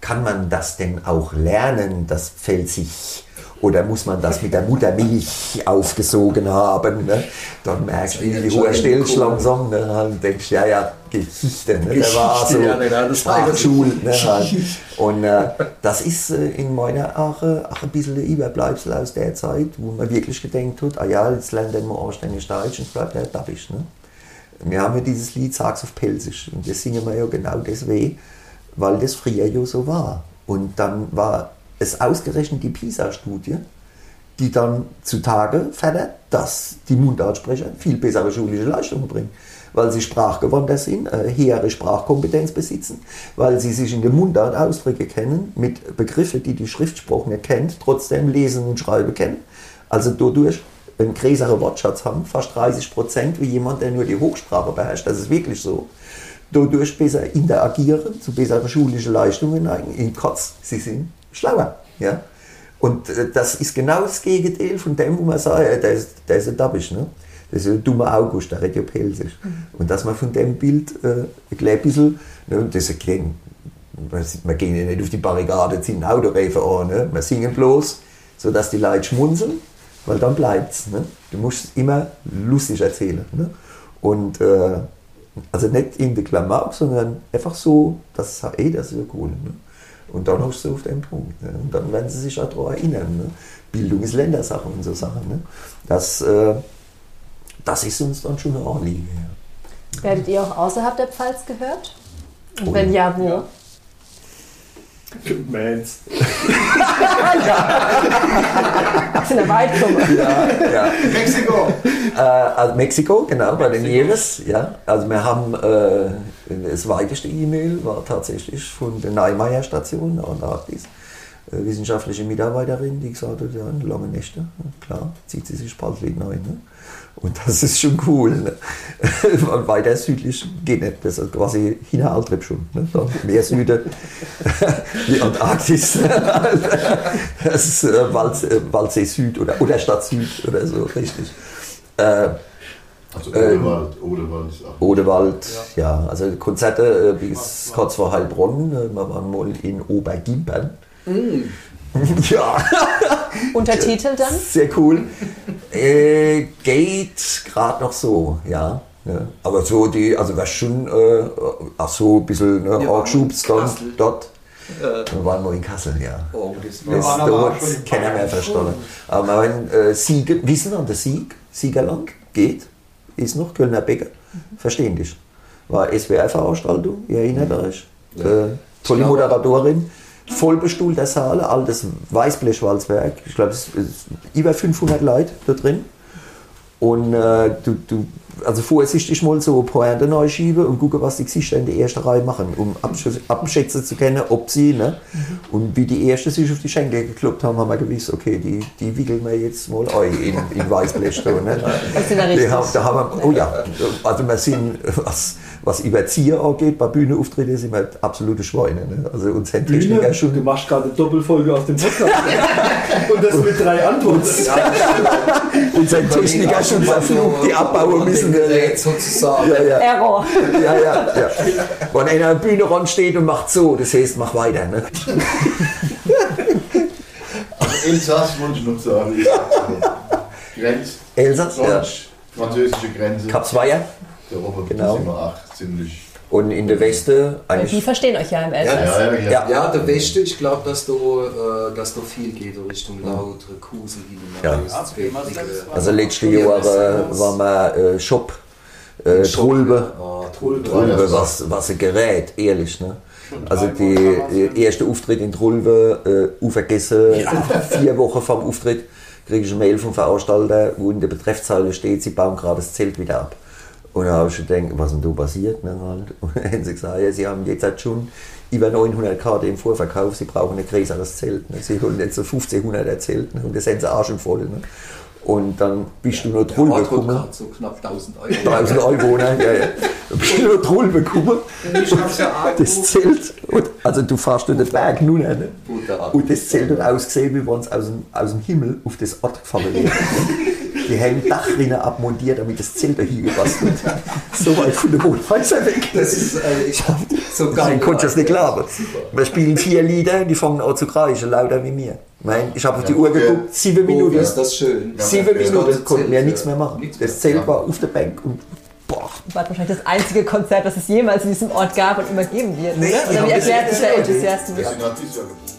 kann man das denn auch lernen, das fällt sich oder muss man das mit der Muttermilch aufgesogen haben? Ne? Dann merkst du, wie hoher stellst langsam. Ne? Dann denkst du, ja, ja, Geschichte. Ne? Der war so ja, ne, Sprachschule. Ne? Halt. Und äh, das ist äh, in meiner Ache auch ein bisschen ein Überbleibsel aus der Zeit, wo man wirklich gedacht hat, ah ja, jetzt lernen wir anständig Deutsch und bleibt der Dabisch. Ne? Wir haben ja dieses Lied Sag's auf Pelsisch und das singen wir ja genau deswegen, weil das früher ja so war. Und dann war es ausgerechnet die PISA-Studie, die dann zutage fördert, dass die Mundartsprecher viel bessere schulische Leistungen bringen, weil sie sprachgewandter sind, eine höhere Sprachkompetenz besitzen, weil sie sich in der Mundart Ausdrücke kennen, mit Begriffen, die die Schriftsprache nicht kennt, trotzdem lesen und schreiben kennen. Also dadurch einen größeren Wortschatz haben, fast 30 Prozent, wie jemand, der nur die Hochsprache beherrscht. Das ist wirklich so. Dadurch besser interagieren, zu besseren schulischen Leistungen neigen. In Kotz, sie sind schlauer. Ja? Und äh, das ist genau das Gegenteil von dem, wo man sagt, äh, der ist, der ist ein Dabisch. Ne? Das ist ein dummer August, der redet ja Pelsisch. Mhm. Und dass man von dem Bild äh, ein bisschen, ne, das erklären, wir gehen ja nicht auf die Barrikade, ziehen Autoreifen an, ne? wir singen bloß, sodass die Leute schmunzeln, weil dann bleibt es. Ne? Du musst immer lustig erzählen. Ne? Und äh, also nicht in der Klamauk, sondern einfach so, dass ey, das ist ja cool. Ne? Und dann hast du auf den Punkt. Ne? Und dann werden sie sich auch daran erinnern. Ne? Bildung ist Ländersache und so Sachen. Ne? Das, äh, das ist uns dann schon eine Anliege. Ja. Werdet ihr auch außerhalb der Pfalz gehört? Und oh, wenn ja, wo? Ja. Mainz. [laughs] [laughs] Das ist eine Weitsumme. Ja, ja. Mexiko. Äh, also Mexiko, genau, bei den Jeves. Ja. Also wir haben äh, das weiteste E-Mail war tatsächlich von der Neumeier Station Antarktis. Äh, wissenschaftliche Mitarbeiterin, die gesagt hat, ja, lange Nächte, klar, zieht sie sich bald wieder ein. Ne? Und das ist schon cool. Ne? [laughs] weiter südlich geht nicht, das ist quasi Hinteraltrip schon. Ne? Mehr Süden [laughs] wie Antarktis. [laughs] das ist äh, äh, Waldsee Süd oder, oder Stadt Süd oder so, richtig. Äh, also Odewald, ähm, Odewald ist auch. Odewald, ja. ja. Also Konzerte äh, bis kurz vor Heilbronn. Äh, wir waren mal in Obergimpern. Mm. [laughs] ja, Untertitel dann? sehr cool. Äh, geht gerade noch so, ja. ja. Aber so die, also war schon, äh, ach so, ein bisschen ne, dann Kassel. dort. Äh, Wir waren mal in Kassel, ja. oh, das Wir Das dort keiner mehr verstanden. Aber wir haben äh, Siege, Wissen an der Sieg, Siegerland, geht, ist noch Kölner Bäcker, verstehen dich. War SWR-Veranstaltung, ihr erinnert euch. Äh, tolle Moderatorin, vollbestuhlter Saal, altes Weißblechwalzwerk. Ich glaube, es ist über 500 Leute da drin. Und äh, du, du, also vorsichtig mal so Pointe neu schieben und gucken, was die Gesichter in der ersten Reihe machen, um absch- abschätzen zu können, ob sie, ne? Und wie die Ersten sich auf die Schenkel gekloppt haben, haben wir gewusst, okay, die, die wickeln wir jetzt mal ein in, in Weißblech. Ne? [laughs] Das sind ja haben, da haben wir, oh ja, also wir sind, was, was Überzieher angeht, bei Bühneauftritten sind wir absolute Schweine. Ne? Also uns haben Techniker Bühne, du schon... machst gerade eine Doppelfolge aus dem Podcast. [laughs] Und das mit drei Antworten. Uns [laughs] haben Techniker schon verflucht, die abbauen müssen. Gerät sozusagen. Ja, ja. Error. Ja, ja, ja. Wenn einer an der Bühne ran steht und macht so, das heißt, mach weiter. Ne? Also Elsass wollte ich noch sagen. ist Grenz, Elsass, ja. Deutsch, französische Grenze. Kapsweier. Der Robert Genau. sind wir acht, ziemlich. Und in der Weste Die eigentlich. verstehen euch ja im Ja, Elsass. ja, ja. Ja. Ja, der Westen, ich glaube, dass da, äh, dass da viel geht in Richtung lautere Kusel Ja. hinaus. Also letzte Jahr äh, waren wir äh, Shop, äh, Trulbe. Ah, Trulbe. Trulbe, was, was ein Gerät, ehrlich. Ne? Also die äh, erste Auftritt in Trulve, äh, unvergessen, [laughs] vier Wochen vor dem Auftritt kriege ich eine Mail vom Veranstalter, wo in der Betreffzeile steht, sie bauen gerade das Zelt wieder ab. Und da habe ich gedacht, was denn da passiert? Ne, halt. Und dann haben sie gesagt, ja, sie haben jetzt halt schon über 900 Karten im Vorverkauf, sie brauchen ein größeres Zelt. Ne? Sie holen jetzt so 1500 erzählt ne? und das haben sie auch schon voll. Ne? Und dann bist du Trulbe Ort hat gekommen. gerade so knapp 1000 Euro. 1000 Euro, ne? Ja, ja. Da [laughs] bist du hab's ja auch. Das Zelt, und, also du fährst durch den Berg nun ne? Und das Zelt hat ausgesehen, wie wenn es aus dem, aus dem Himmel auf das Ort gefallen wäre. [laughs] Die haben Dachrinne abmontiert, damit das Zelt da hingepasst wird. So weit von der Wohnhäuser weg. Das ist, äh, ich hab so Ich geil. konnte das nicht glauben. Wir spielen vier Lieder, die fangen an zu kreischen, lauter wie mir. Mein, ich habe auf die Uhr geguckt, sieben Oh, Minuten. wie ist das schön. Sieben Ja, Minuten das konnten wir Zelt, nichts ja. mehr machen. Nichts Das mehr. Zelt Ja. war auf der Bank und boah. war wahrscheinlich das einzige Konzert, das es jemals in diesem Ort gab und immer geben wird, Nee, oder? ja, Oder wie das erklärt ist sich der ja- Enthusiasten? Wir sind halt dieses Jahr gebucht.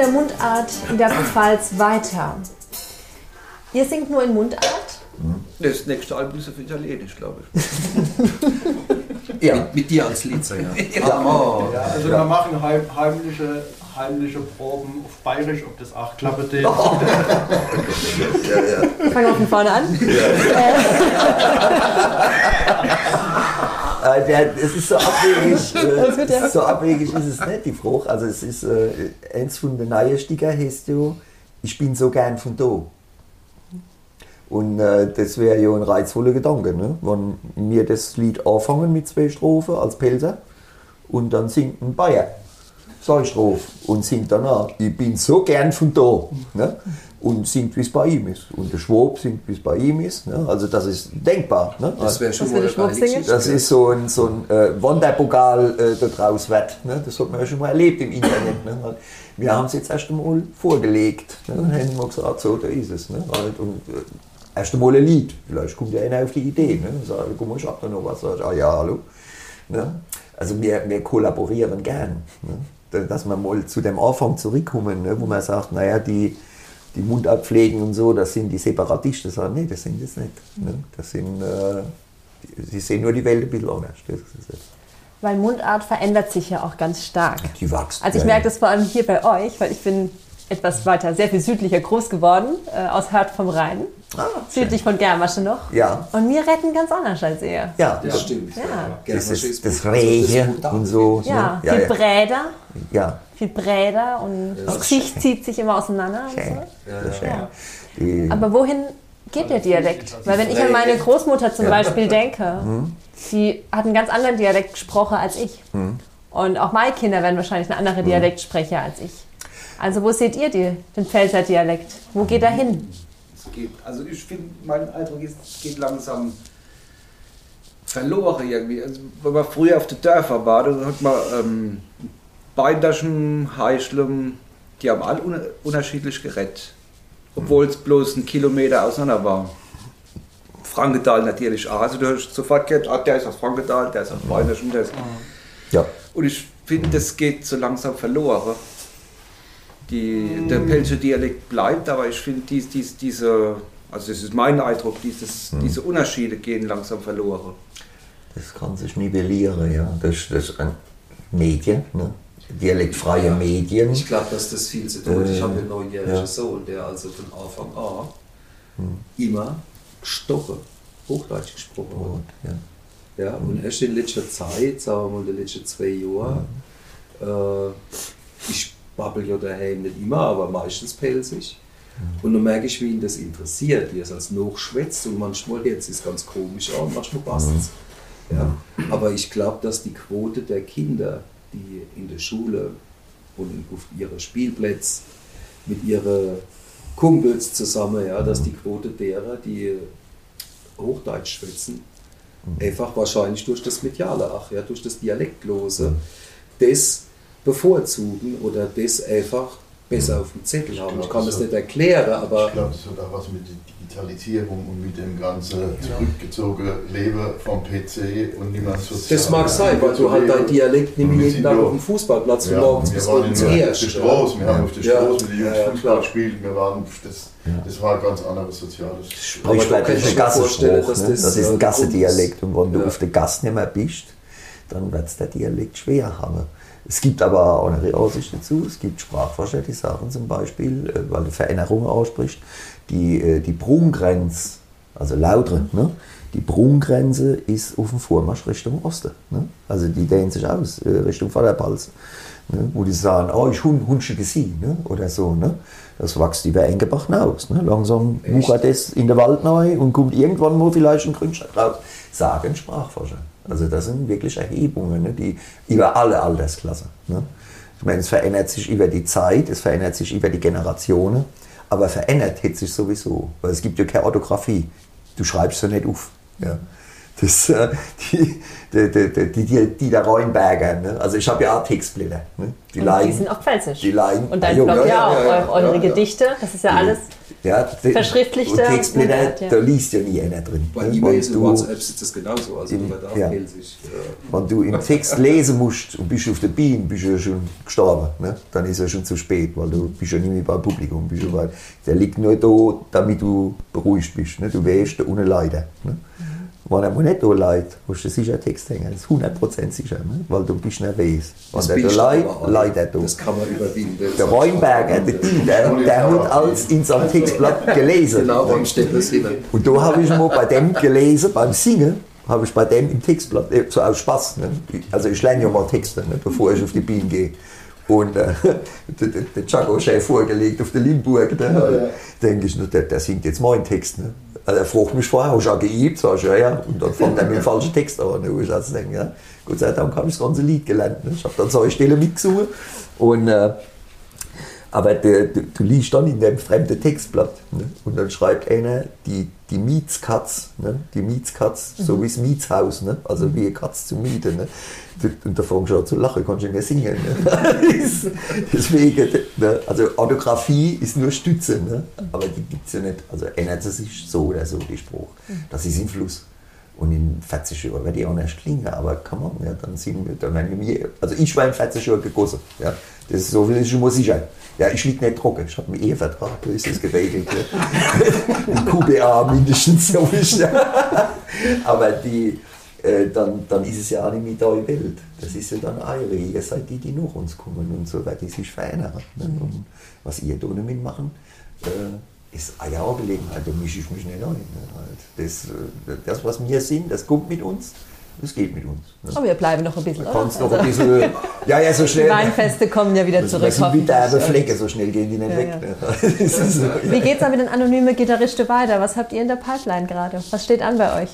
Der Mundart in der Pfalz weiter? Ihr singt nur in Mundart? Das nächste Album ist auf Italienisch, glaube ich. [laughs] Ja. Mit, mit dir als Liedsänger. [laughs] Ah, Ja, also wir machen heim, heimliche, heimliche Proben auf Bayerisch, ob das auch klappe geht. Fangen wir von vorne an. Der, [laughs] es ist so abwegig. [laughs] Äh, ja. So abwegig ist es nicht, die Frucht. Also es ist äh, eins von den neuen Sticker heißt ja, ich bin so gern von da. Und äh, das wäre ja ein reizvoller Gedanke, ne? wenn wir das Lied anfangen mit zwei Strophen als Pelzer und dann singt ein Bayer zwei Strophen und singt danach, ich bin so gern von da. Ne? Und singt, wie es bei ihm ist. Und der Schwab singt, wie es bei ihm ist. Ne? Also das ist denkbar. Ne? das wäre schon mal eine. Das ist so ein, so ein äh, Wanderpokal äh, da draus wird. Ne? Das hat man ja schon mal erlebt im Internet. Ne? Wir haben es jetzt erst einmal vorgelegt. Ne? Dann haben wir gesagt, so, da ist es. Ne? Und äh, erst einmal ein Lied. Vielleicht kommt ja einer auf die Idee. Ne? Und sagt, guck mal, ich hab da noch was. Sag ich, ah ja, hallo. Ne? Also wir, wir kollaborieren gern. Ne? Da- Dass wir mal zu dem Anfang zurückkommen, ne? wo man sagt, naja, die, die Mundabpflegen und so, das sind die Separatisten. Sagen, nee, das sind das nicht. Ne? Das sind, äh, die, sie sehen nur die Welt ein bisschen anders. Weil Mundart verändert sich ja auch ganz stark. Die wächst. Also ich merke das vor allem hier bei euch, weil ich bin etwas weiter, sehr viel südlicher groß geworden, äh, aus Hört vom Rhein, Ah, schön. südlich von Germasche noch. Ja. Und wir retten ganz anders als ihr. Ja, Das stimmt. Ja. das Germasche ist das also Rehe Butter. und so. Ja, ne? ja, viel ja. Bräder, ja. viel Bräder und das Gesicht zieht sich immer auseinander. Und Schön. so. Das schön. Ja. Aber wohin geht der Dialekt? Weil wenn ich an meine Großmutter zum Beispiel denke, [laughs] die hat einen ganz anderen Dialekt gesprochen als ich. Und auch meine Kinder werden wahrscheinlich einen anderen Dialekt sprechen als ich. Also wo seht ihr die, den Pfälzer Dialekt? Wo geht er hin? Es geht, also ich finde, mein Eindruck ist, es geht langsam verloren irgendwie. Also, wenn man früher auf den Dörfern war, da hat man ähm, Beindaschen, Heischlem, die haben alle un unterschiedlich gerettet. Obwohl es bloß ein Kilometer auseinander war. Frankenthal natürlich auch. Also du hast sofort gehört, ah, der ist aus Frankenthal, der ist aus Beindaschen, der ist... ja. Und ich finde, das geht so langsam verloren. Die, der Pelsche Dialekt bleibt, aber ich finde, dies, dies, diese, also das ist mein Eindruck, dieses, diese Unterschiede gehen langsam verloren. Das kann sich nivellieren, ja. Das, das ist ein Medien, ne? dialektfreie Medien. Ich glaube, dass das viel zu tun hat. Ich habe einen neunjährigen ja. Sohn, der also von Anfang an immer gestochen, Hochdeutsch gesprochen hat. Und, ja. Ja, und erst in letzter Zeit, sagen wir mal in den letzten zwei Jahren, äh, ich babbel ja daheim nicht immer, aber meistens pelzig. Und dann merke ich, wie ihn das interessiert, wie er es als nachschwätzt und manchmal jetzt ist es ganz komisch an, manchmal passt es. Ja. Aber ich glaube, dass die Quote der Kinder, die in der Schule und auf ihre Spielplätze mit ihren Kumpels zusammen, ja, dass die Quote derer, die Hochdeutsch schwätzen, einfach wahrscheinlich durch das Mediale, ach ja, durch das Dialektlose, das bevorzugen oder das einfach besser auf dem Zettel haben. Ich glaub, kann das das hat- nicht erklären, aber Ich glaube, das hat auch was mit der Digitalisierung und mit dem ganzen zurückgezogenen Leben vom PC und nicht mehr sozial. das mag sein, weil du halt dein Dialekt nicht mehr wir jeden Tag ja- auf dem Fußballplatz von Ja, morgens wir bis waren in abends der, der erst. Straße, wir haben auf der Ja. Straße mit den Jungs Ja, ja, Fußball klar. gespielt, wir waren, das, das war ein ganz anderes soziales. Aber da Sprichwörtlich ich Gassenspruch. dass Ne? das, Das, ist äh, ein der Grund Gassendialekt. Und wenn du Ja. auf der Gasse nicht mehr bist, dann wird der Dialekt schwer haben. Es gibt aber auch eine Aussicht dazu. Es gibt Sprachforscher, die sagen zum Beispiel, äh, weil du Veränderungen aussprichst, die, äh, die Brunngrenze, also lautere, ne? die Brunngrenze ist auf dem Vormarsch Richtung Osten. Ne? Also die dehnt sich aus, äh, Richtung Vaterpals. Ne? Wo die sagen, oh, ich hun, hunsche sie, ne? oder so. Ne? Das wächst über Engebach hinaus. Ne? Langsam wuchert das in den Wald neu und kommt irgendwann mal vielleicht ein Grünstadt raus. Sagen Sprachforscher. Also das sind wirklich Erhebungen, ne? die über alle Altersklassen. Ne? Ich meine, es verändert sich über die Zeit, es verändert sich über die Generationen, aber verändert hat sich sowieso. Weil es gibt ja keine Orthographie. Du schreibst ja nicht auf. Ja. Das, äh, die, die, die, die, die, die der Rheinberger, ne? also ich habe ja auch Textblätter. Ne? Die, Und die sind auch pfälzisch. die leihen- Und dein Ah, Blog ja, ja, auch, ja, ja, eure, eure ja, ja. Gedichte, das ist ja alles. ja, die- Verschriftlichte und Textblätter, da liest ja nie einer drin. bei ne? E-Mails Wenn und du- WhatsApp ist das genauso. Also Im- auch ja. pelzig. Ja. Wenn du im Text lesen musst und bist auf der Bühne, bist du ja schon gestorben. Ne? Dann ist ja schon zu spät, weil du bist ja nicht mehr beim Publikum. Bist ja bei, der liegt nur da, damit du beruhigt bist. Ne? Du wärst da ohne Leiden. Ne? Wenn er nicht da leidet, hast du sicher einen Text hängen. Das ist 100% sicher, ne? weil du bist nervös. Wenn Das der bin da leidet er da. Das kann man überwinden. Der Weinberger, der Dieter, der hat alles in seinem Textblatt gelesen. Genau, beim Steppers hin. Und da habe ich mal bei dem gelesen, beim Singen, habe ich bei dem im Textblatt, äh, so aus Spaß, ne? also ich lerne ja mal Texte, ne? bevor ich auf die Bienen gehe. Und äh, [laughs] der, der, der Chaco-Chef vorgelegt auf der Limburg, ne? denke ich, der, der singt jetzt meinen Text. Ne? Also er vorher, hast du auch geübt? Sag ich, ja, ja. Und dann fängt er mit dem falschen Text an. Ich denke, ja, Gott sei Dank habe ich das ganze Lied gelernt. Ne? Ich habe dann solche Stellen mitgesungen. Und, äh, aber du, du, du liest dann in dem fremden Textblatt ne? und dann schreibt einer die, die Mietskatz, ne? die Mietskatz, so wie das Mietshaus, ne? also wie eine Katz zu mieten. Ne? Und da fängst du an zu lachen, kannst du nicht mehr singen. Ne? [laughs] Deswegen, ne? also Orthographie ist nur Stütze, ne? aber die gibt es ja nicht. Also ändert sie sich so oder so, die Spruch. Das ist im Fluss. Und in 40 Jahren werde ich auch nicht klingen, aber kann man, ja, dann sind wir, dann werden wir, also ich war in 40 Jahren gegossen. Ja. Das ist so viel ist schon mal sicher. Ja, ich liege nicht trocken, ich habe einen Ehevertrag, da ist das geregelt. [laughs] Ein QBA mindestens, so ist ja. [laughs] Aber die, äh, dann, dann ist es ja auch nicht mehr deine Welt. Das ist ja dann eure. Ihr seid die, die nach uns kommen und so weiter. Die sich verändern. Ne? Und was ihr da nicht machen, äh, ist eine Angelegenheit. Da mische ich mich nicht ein. Ne? Halt. Das, äh, das, was wir sind, das kommt mit uns. Das geht mit uns. Ne? Aber wir bleiben noch ein bisschen, Da oder? kannst noch ein bisschen. Ja, ja, so [laughs] die schnell. Weinfeste kommen ja wieder Das zurück. sind wie Flecke, so schnell gehen die nicht Ja, weg. ja. Ne? [laughs] Das so. Wie geht's da mit den anonymen Gitarristen weiter? Was habt ihr in der Pipeline gerade? Was steht an bei euch?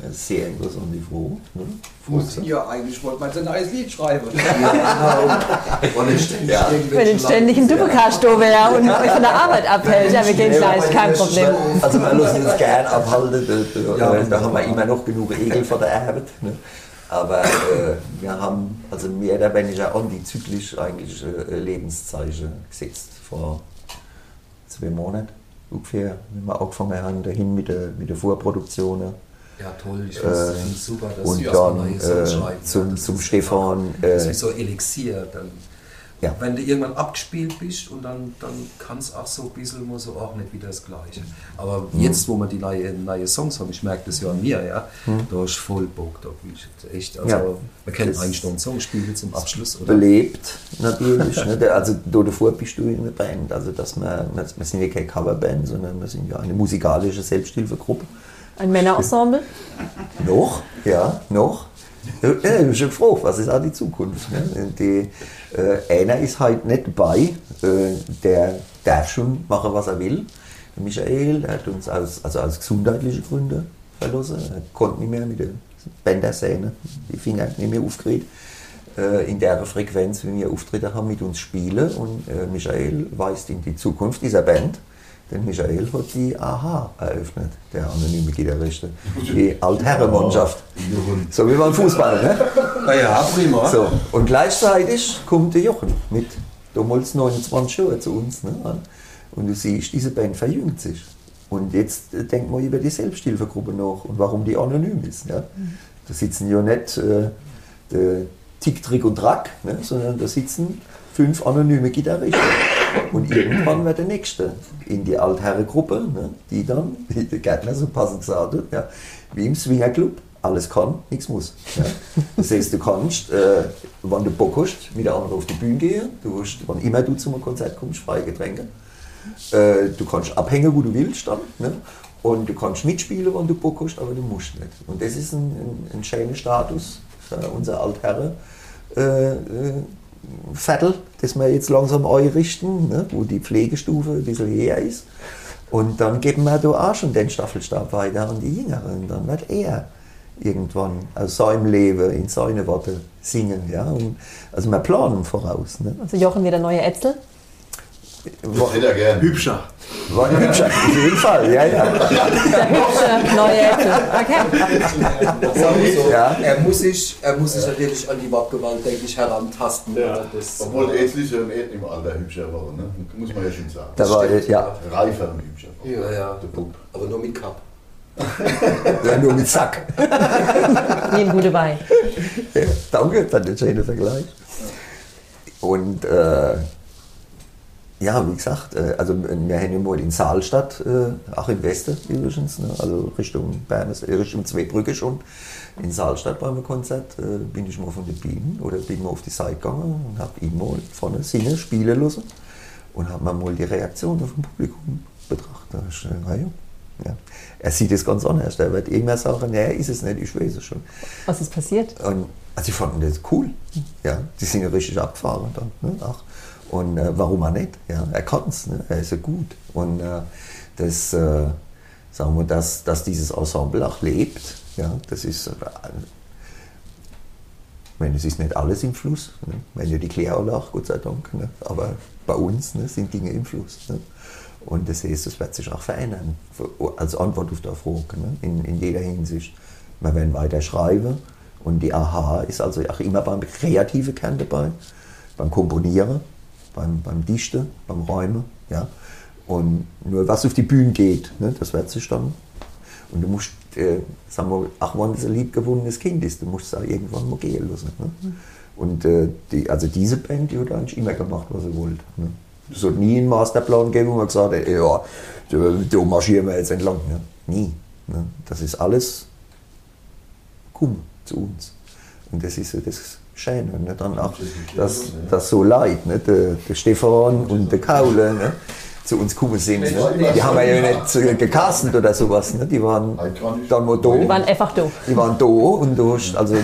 Das ist Sehr interessant, die Frage. Ne? Ja, eigentlich wollte man so ein neues Lied schreiben. Ja. Wenn den ständigen Doppelcast da wäre und euch von der Arbeit abhält, ja, wir gehen gleich, kein Problem. Also wir lassen uns gern abhalten, da, da, da haben wir immer noch genug Egel vor der Arbeit. Ne? Aber äh, wir haben also mehr oder weniger antizyklisch eigentlich äh, Lebenszeichen gesetzt vor zwei Monaten ungefähr, wenn wir angefangen haben, dahin mit der, mit der Vorproduktion. Ja, toll, ich finde es Äh, super, dass und erstmal dann neue Songs äh, schreiben. zum, Das zum Stefan. Das ist Äh, wie so Elixier. Dann, Ja. Wenn du irgendwann abgespielt bist und dann, dann kann es auch so ein bisschen mal so auch nicht wieder das Gleiche. Aber Mhm. jetzt, wo wir die neue, neue Songs haben, ich merke das ja an mir, ja, Mhm. da ist voll Bock, da bin ich echt, also Ja. wir können Das- eigentlich noch einen Song spielen zum Abschluss, oder? belebt natürlich. ne? Der- Also da davor bist du in einer Band. Also dass wir, wir sind ja keine Coverband, sondern wir sind ja eine musikalische Selbsthilfegruppe. Ein Männerensemble? Noch, ja, noch. Ja, ich bin schon gefragt, was ist auch die Zukunft? Ne? Die, äh, einer ist halt nicht dabei, äh, der darf schon machen, was er will. Der Michael, der hat uns aus, also aus gesundheitlichen Gründen verlassen. Er konnte nicht mehr mit der Bändersehne, die Finger nicht mehr aufgeregt, äh, in der Frequenz, wie wir Auftritte haben, mit uns spielen. Und äh, Michael weist in die Zukunft dieser Band. Denn Michael hat die AHA eröffnet, der anonyme Gitarrist. Die Altherrenmannschaft. So wie beim Fußball, ne? Ah ja, prima. So, und gleichzeitig kommt der Jochen mit damals 29 Jahren zu uns. Ne? Und du siehst, diese Band verjüngt sich. Und jetzt äh, denkt man über die Selbsthilfegruppe nach und warum die anonym ist. Ja? Da sitzen ja nicht äh, Tick, Trick und Track, ne? sondern da sitzen fünf anonyme Gitarristen. Und irgendwann wird der Nächste in die Altherrengruppe, ne? die dann, wie der Gärtner so passend gesagt hat, ja, wie im Swingerclub, alles kann, nichts muss. Ja? Das heißt, du kannst, äh, wenn du Bock hast, mit der anderen auf die Bühne gehen, du hast, wann immer du zum Konzert kommst, freie Getränke. Äh, du kannst abhängen, wo du willst dann. Ne? Und du kannst mitspielen, wenn du Bock hast, aber du musst nicht. Und das ist ein, ein, ein schöner Status für unser Altherren. Äh, Viertel, das wir jetzt langsam einrichten, ne? wo die Pflegestufe ein bisschen her ist. Und dann geben wir da auch schon den Staffelstab weiter an die Jüngeren. Dann wird er irgendwann aus seinem Leben in seine Worte singen. Ja? Und, also wir planen voraus. Ne? Also Jochen wieder neue Äpfel. Das hätte er gern. Hübscher. War [laughs] hübscher, auf jeden Fall, ja, ja. Der hübsche neue Äpfel. Okay. Ja. er, muss sich, er muss sich natürlich an die Wortgewalt, denke ich, herantasten. Ja. Das, Obwohl etliche und Ed im Alter hübscher waren, ne? muss man ja schon sagen. Da war, stimmt, ja, Reifer und hübscher. ja, ja. Der Bub. Aber nur mit Cup. ja, nur mit Sack. [laughs] Nehmen gute Wein. Ja, danke, das ist schöner Vergleich. Und äh, ja, wie gesagt, äh, also wir haben ja mal in Saalstadt, äh, auch im Westen übrigens, ne, also Richtung Bernes, äh, Richtung Zweibrücke schon, in Saalstadt beim Konzert, äh, bin ich mal von der Bienen oder bin mal auf die Seite gegangen und habe ihn mal vorne singen, spielen lassen und habe mir mal die Reaktion vom Publikum betrachtet. Da ja, ja. Er sieht es ganz anders, er wird immer sagen, ja, ist es nicht, ich weiß es schon. Was ist passiert? Und, also die fanden das cool. Ja, die sind ja richtig abgefahren dann. Ne? Ach. Und äh, warum auch nicht? Ja, er kann es, ne? er ist ja gut. Und äh, das, äh, sagen wir, dass, dass dieses Ensemble auch lebt, ja, das ist, äh, ich meine, es ist nicht alles im Fluss. Ne? Wenn ja die Kläranlage, Gott sei Dank. Ne? Aber bei uns ne, sind Dinge im Fluss. Ne? Und das heißt, das wird sich auch verändern. Als Antwort auf die Frage, ne? in, in jeder Hinsicht. Wir werden weiter schreiben. Und die AHA ist also auch immer beim kreativen Kern dabei, beim Komponieren, beim, beim Dichten, beim Räumen. Ja? Und nur was auf die Bühne geht, ne, das wird sich dann. Und du musst, äh, sagen wir, auch wenn es ein liebgewonnenes Kind ist, du musst es auch irgendwann mal gehen lassen. Ne? Und äh, die, also diese Band, die hat eigentlich immer gemacht, was sie wollte. Ne? Es hat nie einen Masterplan gegeben, wo man gesagt hat, ja, da, marschieren wir jetzt entlang. Ne? Nie. Ne? Das ist alles kommen zu uns. Und das ist so das Schöne. Ne? Dann auch, dass, dass so Leute, ne? der, der Stefan und der Kaule, ne? zu uns gekommen sind. Ne? Die haben wir ja nicht äh, gecastet oder sowas. Ne? Die waren dann mal da. Die waren einfach da. Die waren da und du hast also äh,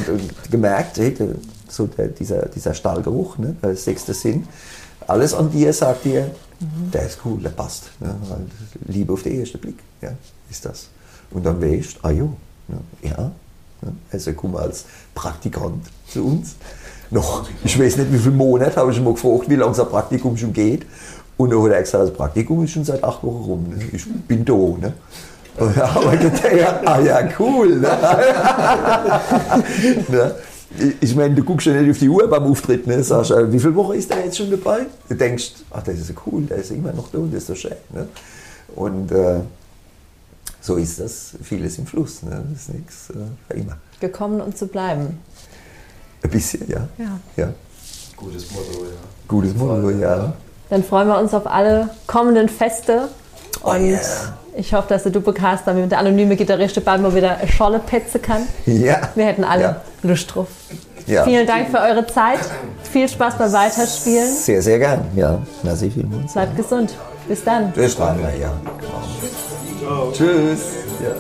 gemerkt, hey, der, so der, dieser, dieser Stahlgeruch, ne? der sechste Sinn. Alles an dir sagt dir, der ist cool, der passt. Ne? Weil Liebe auf den ersten Blick, ja, ist das. Und dann weißt du, ah jo, ja, also komm als Praktikant zu uns. Noch, ich weiß nicht, wie viele Monate, habe ich mal gefragt, wie lange sein Praktikum schon geht. Und dann hat er gesagt, das Praktikum ist schon seit acht Wochen rum. Ne? Ich bin da. Ne? Und ja, aber gedacht, ja, ah ja, cool. Ne? [laughs] ne? Ich meine, du guckst ja nicht auf die Uhr beim Auftritt, ne? sagst, äh, wie viele Wochen ist der jetzt schon dabei? Du denkst, ach, das ist ja cool, der ist immer noch da und das ist so schön. Ne? Und äh, so ist das, vieles im Fluss. Ne? Das ist nichts äh, für immer. Gekommen, um zu bleiben. Ein bisschen, ja. Ja. ja. Gutes Motto, ja. Gutes Motto, ja. Dann freuen wir uns auf alle kommenden Feste. Und yeah. ich hoffe, dass der Dupecast damit der anonyme Gitarrist bald mal wieder eine Scholle petzen kann. Ja. Wir hätten alle Ja. Lust drauf. Ja. Vielen Dank für eure Zeit. Viel Spaß beim Weiterspielen. Sehr, sehr gern. Ja, merci vielmals. Bleibt gesund. Bis dann. Das strahlen wir, ja. Tschüss. Ja.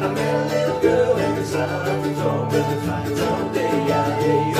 A little girl in the south, it's all but the fine